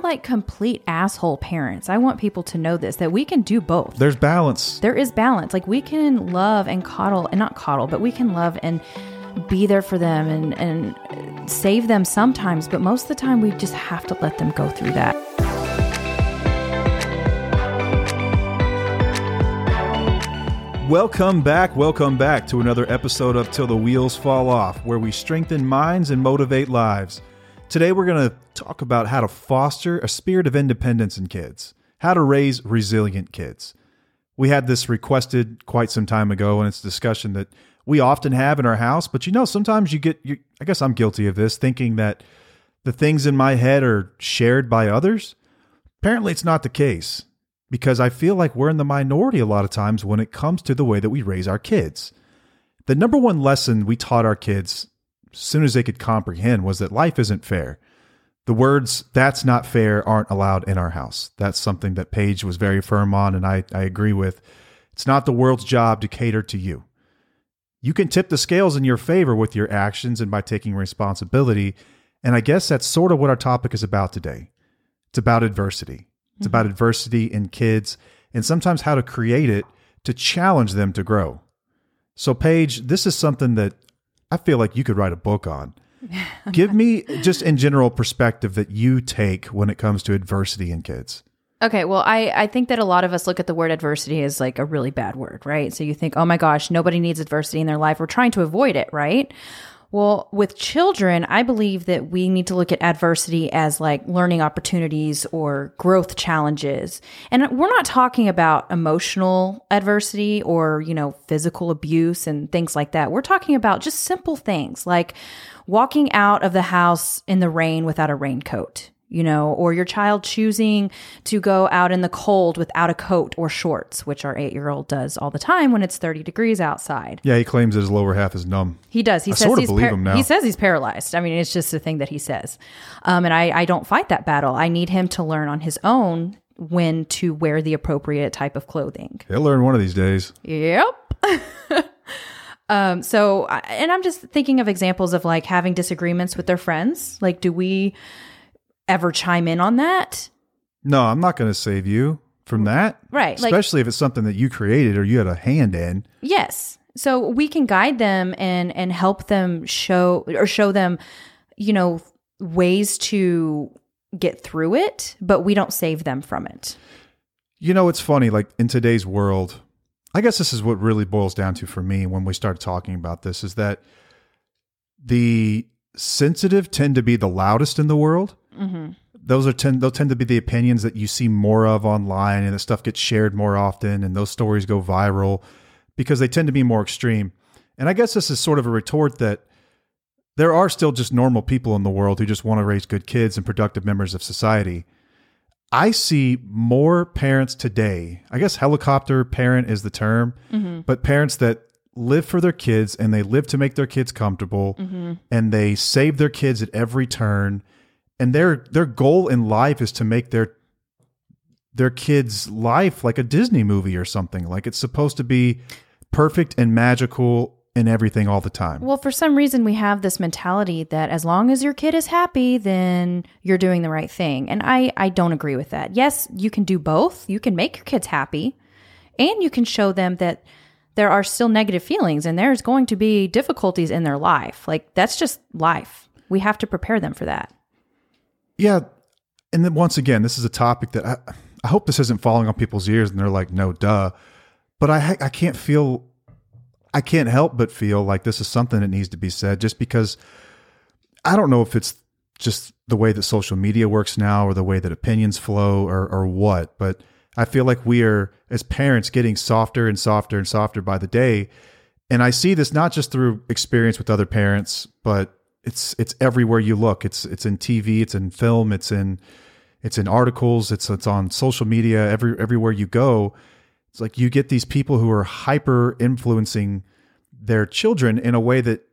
not like complete asshole parents. I want people to know this that we can do both. There's balance. There is balance. Like we can love and coddle and not coddle, but we can love and be there for them and and save them sometimes, but most of the time we just have to let them go through that. Welcome back, welcome back to another episode of Till the Wheels Fall Off, where we strengthen minds and motivate lives. Today we're going to talk about how to foster a spirit of independence in kids, how to raise resilient kids. We had this requested quite some time ago, and it's a discussion that we often have in our house. But you know, sometimes you get, you, I guess I'm guilty of this, thinking that the things in my head are shared by others. Apparently, it's not the case because I feel like we're in the minority a lot of times when it comes to the way that we raise our kids. The number one lesson we taught our kids soon as they could comprehend was that life isn't fair. The words that's not fair aren't allowed in our house. That's something that Paige was very firm on, and I, I agree with. It's not the world's job to cater to you. You can tip the scales in your favor with your actions and by taking responsibility. And I guess that's sort of what our topic is about today. It's about adversity. It's about mm-hmm. adversity in kids and sometimes how to create it to challenge them to grow. So, Paige, this is something that I feel like you could write a book on. Give me just in general perspective that you take when it comes to adversity in kids. Okay, well, I, I think that a lot of us look at the word adversity as like a really bad word, right? So you think, oh my gosh, nobody needs adversity in their life. We're trying to avoid it, right? Well, with children, I believe that we need to look at adversity as like learning opportunities or growth challenges. And we're not talking about emotional adversity or, you know, physical abuse and things like that. We're talking about just simple things like walking out of the house in the rain without a raincoat you know, or your child choosing to go out in the cold without a coat or shorts, which our eight year old does all the time when it's 30 degrees outside. Yeah, he claims that his lower half is numb. He does. He I says sort of he's believe him now. He says he's paralyzed. I mean, it's just a thing that he says. Um, and I, I don't fight that battle. I need him to learn on his own when to wear the appropriate type of clothing. He'll learn one of these days. Yep. um, so, and I'm just thinking of examples of like having disagreements with their friends. Like, do we ever chime in on that? No, I'm not going to save you from that. Right, like- Especially if it's something that you created or you had a hand in. Yes. So we can guide them and and help them show or show them, you know, ways to get through it, but we don't save them from it. You know, it's funny, like in today's world, I guess this is what really boils down to for me when we start talking about this is that the sensitive tend to be the loudest in the world. Mm-hmm. Those are tend they'll tend to be the opinions that you see more of online, and the stuff gets shared more often, and those stories go viral because they tend to be more extreme. And I guess this is sort of a retort that there are still just normal people in the world who just want to raise good kids and productive members of society. I see more parents today. I guess helicopter parent is the term, mm-hmm. but parents that live for their kids and they live to make their kids comfortable mm-hmm. and they save their kids at every turn. And their their goal in life is to make their their kids' life like a Disney movie or something. Like it's supposed to be perfect and magical and everything all the time. Well, for some reason we have this mentality that as long as your kid is happy, then you're doing the right thing. And I I don't agree with that. Yes, you can do both. You can make your kids happy and you can show them that there are still negative feelings and there's going to be difficulties in their life. Like that's just life. We have to prepare them for that. Yeah. And then once again, this is a topic that I, I hope this isn't falling on people's ears and they're like, no, duh. But I, I can't feel, I can't help but feel like this is something that needs to be said just because I don't know if it's just the way that social media works now or the way that opinions flow or, or what, but I feel like we are, as parents, getting softer and softer and softer by the day. And I see this not just through experience with other parents, but it's it's everywhere you look. It's it's in TV, it's in film, it's in it's in articles, it's it's on social media, every everywhere you go. It's like you get these people who are hyper influencing their children in a way that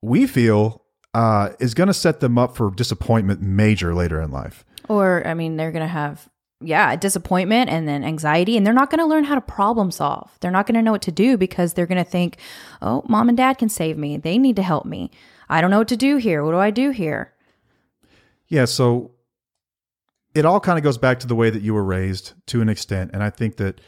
we feel uh, is going to set them up for disappointment major later in life. Or, I mean, they're going to have, yeah, disappointment and then anxiety, and they're not going to learn how to problem solve. They're not going to know what to do because they're going to think, oh, mom and dad can save me. They need to help me. I don't know what to do here. What do I do here? Yeah, so it all kind of goes back to the way that you were raised to an extent. And I think that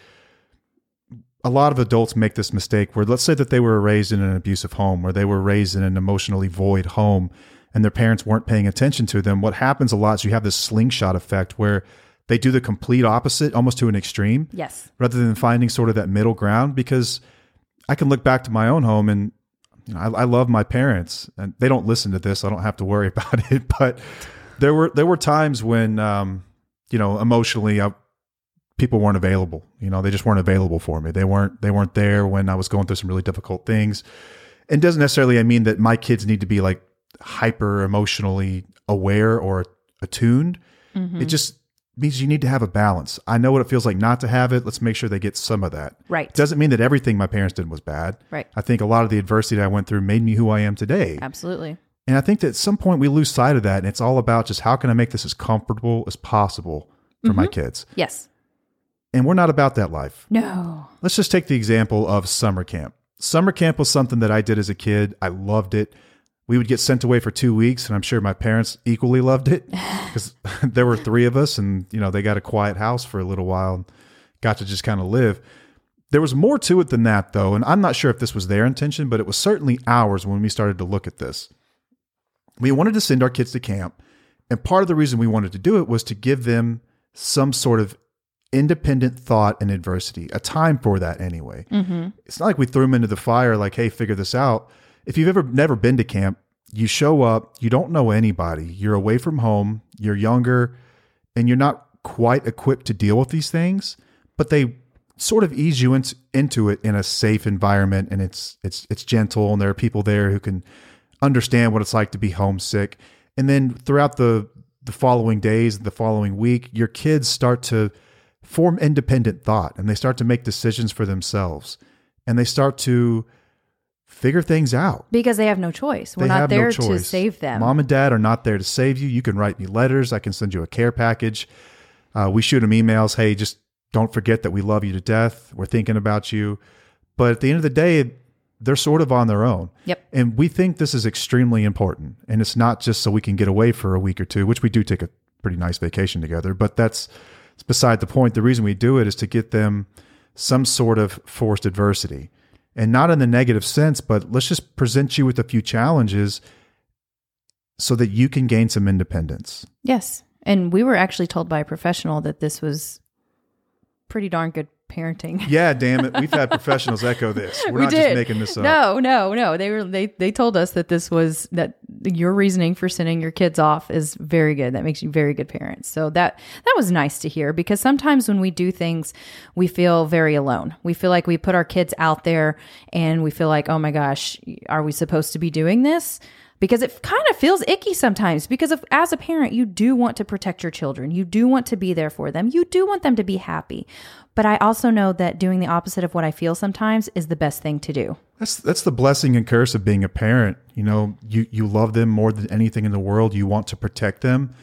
a lot of adults make this mistake where let's say that they were raised in an abusive home or they were raised in an emotionally void home and their parents weren't paying attention to them. What happens a lot is you have this slingshot effect where they do the complete opposite, almost to an extreme. Yes. Rather than finding sort of that middle ground, because I can look back to my own home and you know, I, I love my parents and they don't listen to this. So I don't have to worry about it. But there were, there were times when, um, you know, emotionally, I, people weren't available. You know, they just weren't available for me. They weren't they weren't there when I was going through some really difficult things. And doesn't necessarily I mean that my kids need to be like hyper emotionally aware or attuned. Mm-hmm. It just means you need to have a balance. I know what it feels like not to have it. Let's make sure they get some of that. Right. Doesn't mean that everything my parents did was bad. Right. I think a lot of the adversity I went through made me who I am today. Absolutely. And I think that at some point we lose sight of that. And it's all about just how can I make this as comfortable as possible for my mm-hmm. kids. Yes. And we're not about that life. No. Let's just take the example of summer camp. Summer camp was something that I did as a kid. I loved it. We would get sent away for two weeks, and I'm sure my parents equally loved it because there were three of us, and you know they got a quiet house for a little while, and got to just kind of live. There was more to it than that, though, and I'm not sure if this was their intention, but it was certainly ours when we started to look at this. We wanted to send our kids to camp, and part of the reason we wanted to do it was to give them some sort of independent thought and adversity, a time for that anyway. Mm-hmm. It's not like we threw them into the fire, like, hey, figure this out. If you've ever never been to camp, you show up, you don't know anybody, you're away from home, you're younger, and you're not quite equipped to deal with these things, but they sort of ease you into, it in a safe environment and it's it's it's gentle and there are people there who can understand what it's like to be homesick. And then throughout the the following days, the following week, your kids start to form independent thought and they start to make decisions for themselves and they start to figure things out. Because they have no choice. We're They not have no there to save them. Mom and dad are not there to save you. You can write me letters. I can send you a care package. Uh, we shoot them emails. Hey, just don't forget that we love you to death. We're thinking about you. But at the end of the day, they're sort of on their own. Yep. And we think this is extremely important. And it's not just so we can get away for a week or two, which we do take a pretty nice vacation together, but that's beside the point. The reason we do it is to get them some sort of forced adversity. And not in the negative sense, but let's just present you with a few challenges so that you can gain some independence. yes. And we were actually told by a professional that this was pretty darn good parenting. Yeah, damn it. We've had professionals echo this. We're we not did. just making this up. No, no, no. They were they they told us that this was that your reasoning for sending your kids off is very good. That makes you very good parents. So that that was nice to hear because sometimes when we do things, we feel very alone. We feel like we put our kids out there and we feel like, "Oh my gosh, are we supposed to be doing this?" Because it kind of feels icky sometimes because as a parent you do want to protect your children you do want to be there for them you do want them to be happy but i also know that doing the opposite of what i feel sometimes is the best thing to do That's that's the blessing and curse of being a parent. You know, you you love them more than anything in the world. You want to protect them,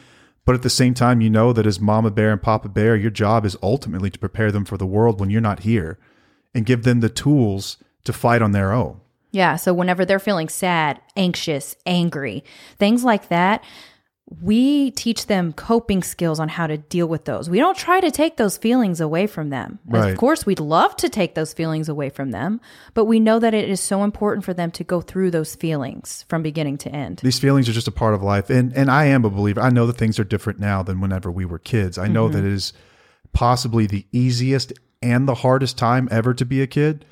but at the same time, you know that as Mama Bear and Papa Bear, your job is ultimately to prepare them for the world when you're not here, and give them the tools to fight on their own. Yeah. So whenever they're feeling sad, anxious, angry, things like that, we teach them coping skills on how to deal with those. We don't try to take those feelings away from them. Right. Of course, we'd love to take those feelings away from them, but we know that it is so important for them to go through those feelings from beginning to end. These feelings are just a part of life, and and I am a believer. I know that things are different now than whenever we were kids. I know that mm-hmm. it is possibly the easiest and the hardest time ever to be a kid.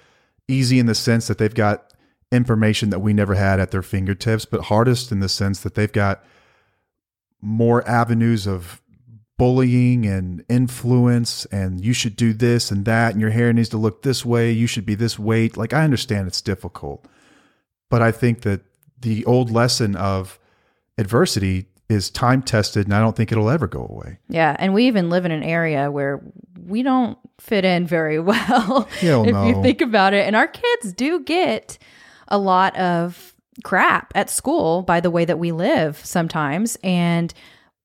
Easy in the sense that they've got information that we never had at their fingertips, but hardest in the sense that they've got more avenues of bullying and influence and you should do this and that and your hair needs to look this way, you should be this weight. Like I understand it's difficult. But I think that the old lesson of adversity is time tested and I don't think it'll ever go away. Yeah, and we even live in an area where we don't fit in very well. Hell if no. you think about it, and our kids do get a lot of crap at school by the way that we live sometimes and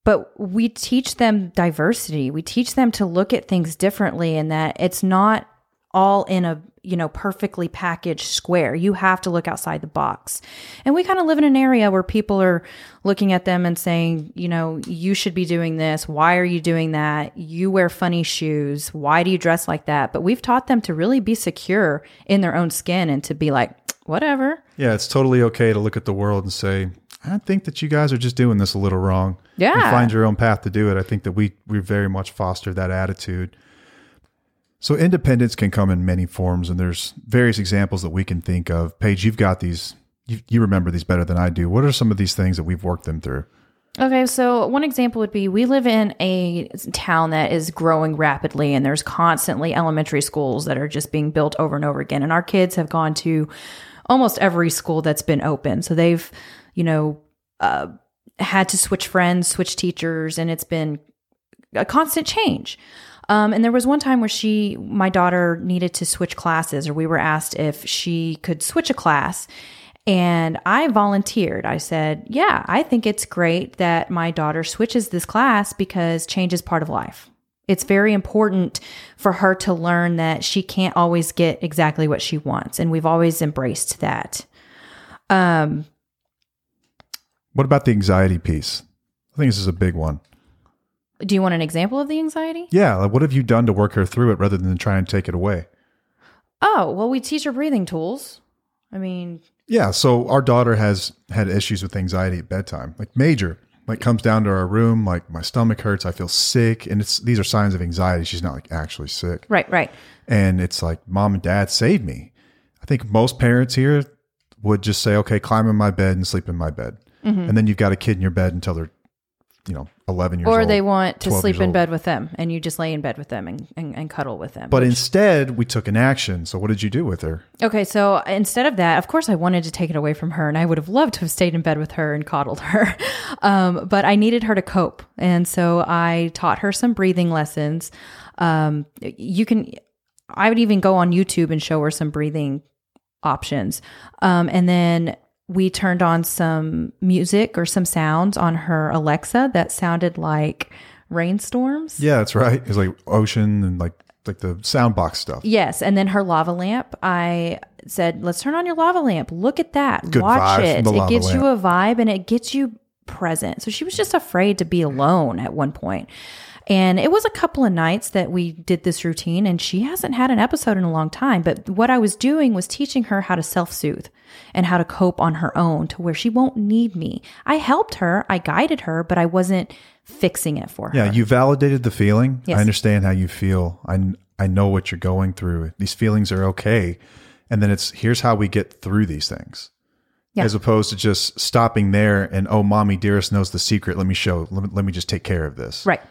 but we teach them diversity. We teach them to look at things differently and that it's not all in a you know, perfectly packaged square. You have to look outside the box. And we kind of live in an area where people are looking at them and saying, you know, you should be doing this. Why are you doing that? You wear funny shoes. Why do you dress like that? But we've taught them to really be secure in their own skin and to be like, whatever. Yeah, it's totally okay to look at the world and say, I think that you guys are just doing this a little wrong. Yeah. And find your own path to do it. I think that we we very much foster that attitude. So independence can come in many forms, and there's various examples that we can think of. Paige, you've got these. You, you remember these better than I do. What are some of these things that we've worked them through? Okay, so one example would be we live in a town that is growing rapidly, and there's constantly elementary schools that are just being built over and over again. And our kids have gone to almost every school that's been open. So they've, you know, uh, had to switch friends, switch teachers, and it's been a constant change. Um, and there was one time where she, my daughter, needed to switch classes, or we were asked if she could switch a class. And I volunteered. I said, Yeah, I think it's great that my daughter switches this class because change is part of life. It's very important for her to learn that she can't always get exactly what she wants. And we've always embraced that. Um, What about the anxiety piece? I think this is a big one. Do you want an example of the anxiety? Yeah, like what have you done to work her through it rather than try and take it away? Oh, well, we teach her breathing tools. I mean, Yeah, so our daughter has had issues with anxiety at bedtime, like major. Like comes down to our room, like my stomach hurts, I feel sick, and it's these are signs of anxiety. She's not like actually sick, right, right. and it's like mom and dad save me. I think most parents here would just say, "Okay, climb in my bed and sleep in my bed," mm-hmm. and then you've got a kid in your bed until they're, you know, eleven years Or old. they want to sleep in old. bed with them and you just lay in bed with them and, and, and cuddle with them. But instead, we took an action. So what did you do with her? Okay, so instead of that, of course, I wanted to take it away from her, and I would have loved to have stayed in bed with her and coddled her. Um, but I needed her to cope, and so I taught her some breathing lessons. Um, you can, I would even go on YouTube and show her some breathing options, um, and then we turned on some music or some sounds on her Alexa that sounded like rainstorms. Yeah, that's right. It's like ocean and like like the sound box stuff. Yes, and then her lava lamp. I said, "Let's turn on your lava lamp. Look at that. Good Watch it. It gives you a vibe, and it gets you present." So she was just afraid to be alone at one point. And it was a couple of nights that we did this routine, and she hasn't had an episode in a long time. But what I was doing was teaching her how to self soothe and how to cope on her own to where she won't need me. I helped her, I guided her, but I wasn't fixing it for her. Yeah, you validated the feeling. Yes. I understand how you feel. I I know what you're going through. These feelings are okay. And then it's here's how we get through these things. Yeah. As opposed to just stopping there and oh, mommy dearest knows the secret. Let me show. Let me, let me just take care of this. Right.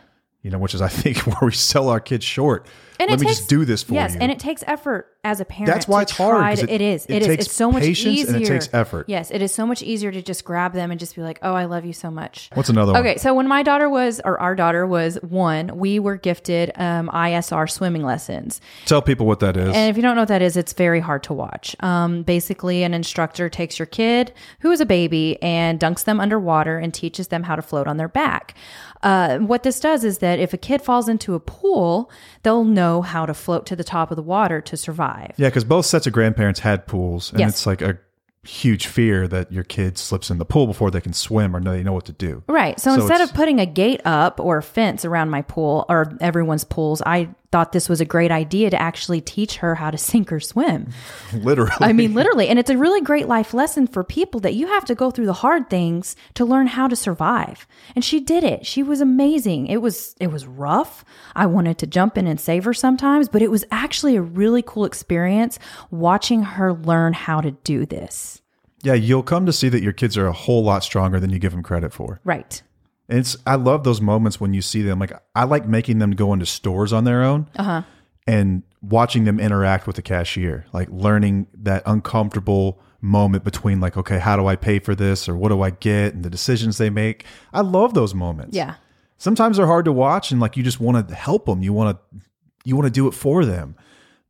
You know, which is I think where we sell our kids short. And let it me takes, just do this for yes, you. Yes, and it takes effort as a parent. That's why it's hard, to- it- it is. it It is. takes It's so much patience easier. and it takes effort. Yes, it is so much easier to just grab them and just be like, "Oh, I love you so much." What's another one? Okay, so when my daughter was, or our daughter was one, we were gifted um, ISR swimming lessons. Tell people what that is. And if you don't know what that is, it's very hard to watch. Um, basically, an instructor takes your kid, who is a baby, and dunks them underwater and teaches them how to float on their back. Uh, what this does is that if a kid falls into a pool, they'll know how to float to the top of the water to survive. Yeah, because both sets of grandparents had pools, and Yes. it's like a huge fear that your kid slips in the pool before they can swim or they know what to do. Right. So, So instead of putting a gate up or a fence around my pool or everyone's pools, I thought this was a great idea to actually teach her how to sink or swim. Literally. I mean, literally. And it's a really great life lesson for people that you have to go through the hard things to learn how to survive. And she did it. She was amazing. It was it was rough. I wanted to jump in and save her sometimes, but it was actually a really cool experience watching her learn how to do this. yeah, you'll come to see that your kids are a whole lot stronger than you give them credit for. Right. And it's I love those moments when you see them. Like I like making them go into stores on their own Uh-huh. and watching them interact with the cashier, like learning that uncomfortable moment between like, okay, how do I pay for this or what do I get and the decisions they make. I love those moments. Yeah. sometimes they're hard to watch and like you just want to help them you want to you want to do it for them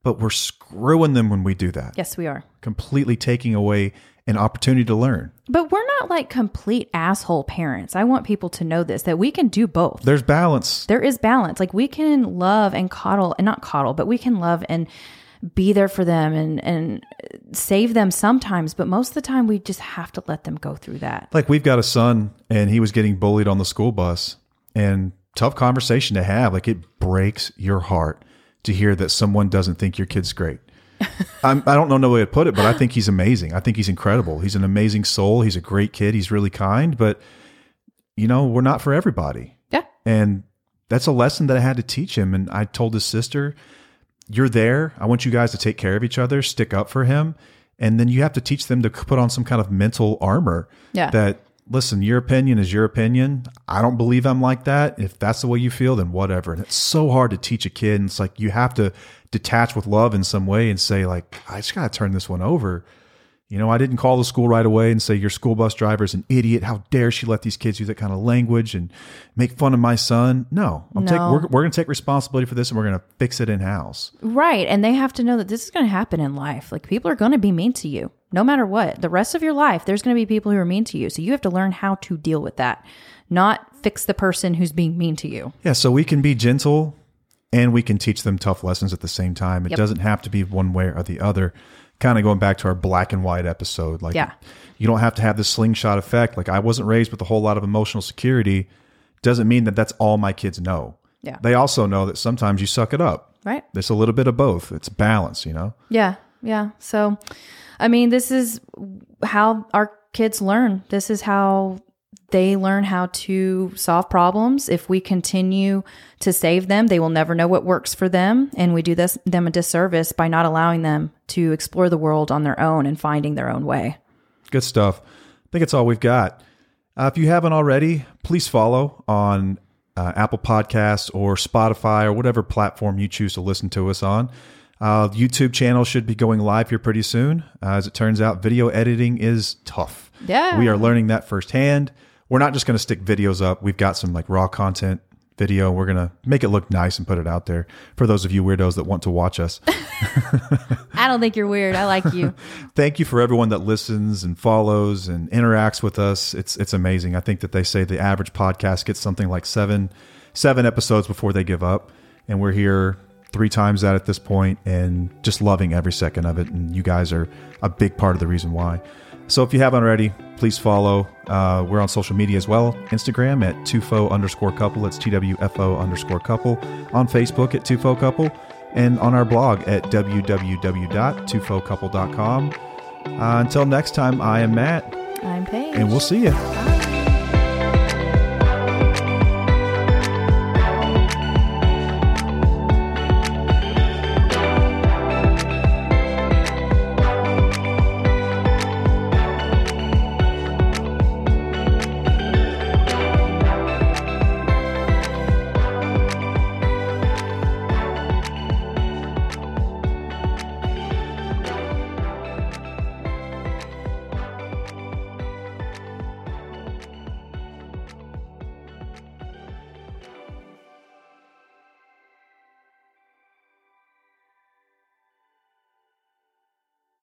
but we're screwing them when we do that Yes, we are. completely taking away an opportunity to learn But we're not like complete asshole parents. I want people to know this that we can do both. there's balance There is balance. Like we can love and coddle, and not coddle, but we can love and be there for them and and save them sometimes, but most of the time we just have to let them go through that. Like we've got a son and he was getting bullied on the school bus and tough conversation to have. Like it breaks your heart to hear that someone doesn't think your kid's great. I'm, I don't know no way to put it, but I think he's amazing. I think he's incredible. He's an amazing soul. He's a great kid. He's really kind, but you know, we're not for everybody. Yeah. And that's a lesson that I had to teach him. And I told his sister, you're there. I want you guys to take care of each other, stick up for him. And then you have to teach them to put on some kind of mental armor Yeah. that, listen, your opinion is your opinion. I don't believe I'm like that. If that's the way you feel, then whatever. And it's so hard to teach a kid. And it's like you have to detach with love in some way and say, like, I just got to turn this one over. You know, I didn't call the school right away and say your school bus driver is an idiot. How dare she let these kids use that kind of language and make fun of my son? No, I'm take, we're, we're going to take responsibility for this and we're going to fix it in house. Right. And they have to know that this is going to happen in life. Like people are going to be mean to you no matter what. The rest of your life, there's going to be people who are mean to you. So you have to learn how to deal with that, not fix the person who's being mean to you. Yeah, so we can be gentle and we can teach them tough lessons at the same time. It Yep. doesn't have to be one way or the other. Kind of going back to our black and white episode. Like, Yeah. you don't have to have the slingshot effect. Like, I wasn't raised with a whole lot of emotional security. Doesn't mean that that's all my kids know. Yeah. They also know that sometimes you suck it up. Right. There's a little bit of both. It's balance, you know? Yeah. Yeah. So, I mean, this is how our kids learn. This is how they learn how to solve problems. If we continue to save them, they will never know what works for them. And we do this them a disservice by not allowing them to explore the world on their own and finding their own way. Good stuff. I think it's all we've got. Uh, if you haven't already, please follow on uh, Apple Podcasts or Spotify or whatever platform you choose to listen to us on. Uh, YouTube channel should be going live here pretty soon. Uh, as it turns out, video editing is tough. Yeah. We are learning that firsthand. We're not just going to stick videos up. We've got some like raw content video. We're going to make it look nice and put it out there for those of you weirdos that want to watch us. I don't think you're weird. I like you. thank you for everyone that listens and follows and interacts with us. It's it's amazing. I think that they say the average podcast gets something like seven seven episodes before they give up, and we're here three times that at this point, and just loving every second of it. And you guys are a big part of the reason why. So if you haven't already, please follow. Uh, we're on social media as well. Instagram at tufo underscore couple. It's twfo underscore couple. On Facebook at tufo couple. And on our blog at www.tufocouple.com. Uh, until next time, I am Matt, I'm Paige. and we'll see you. Bye.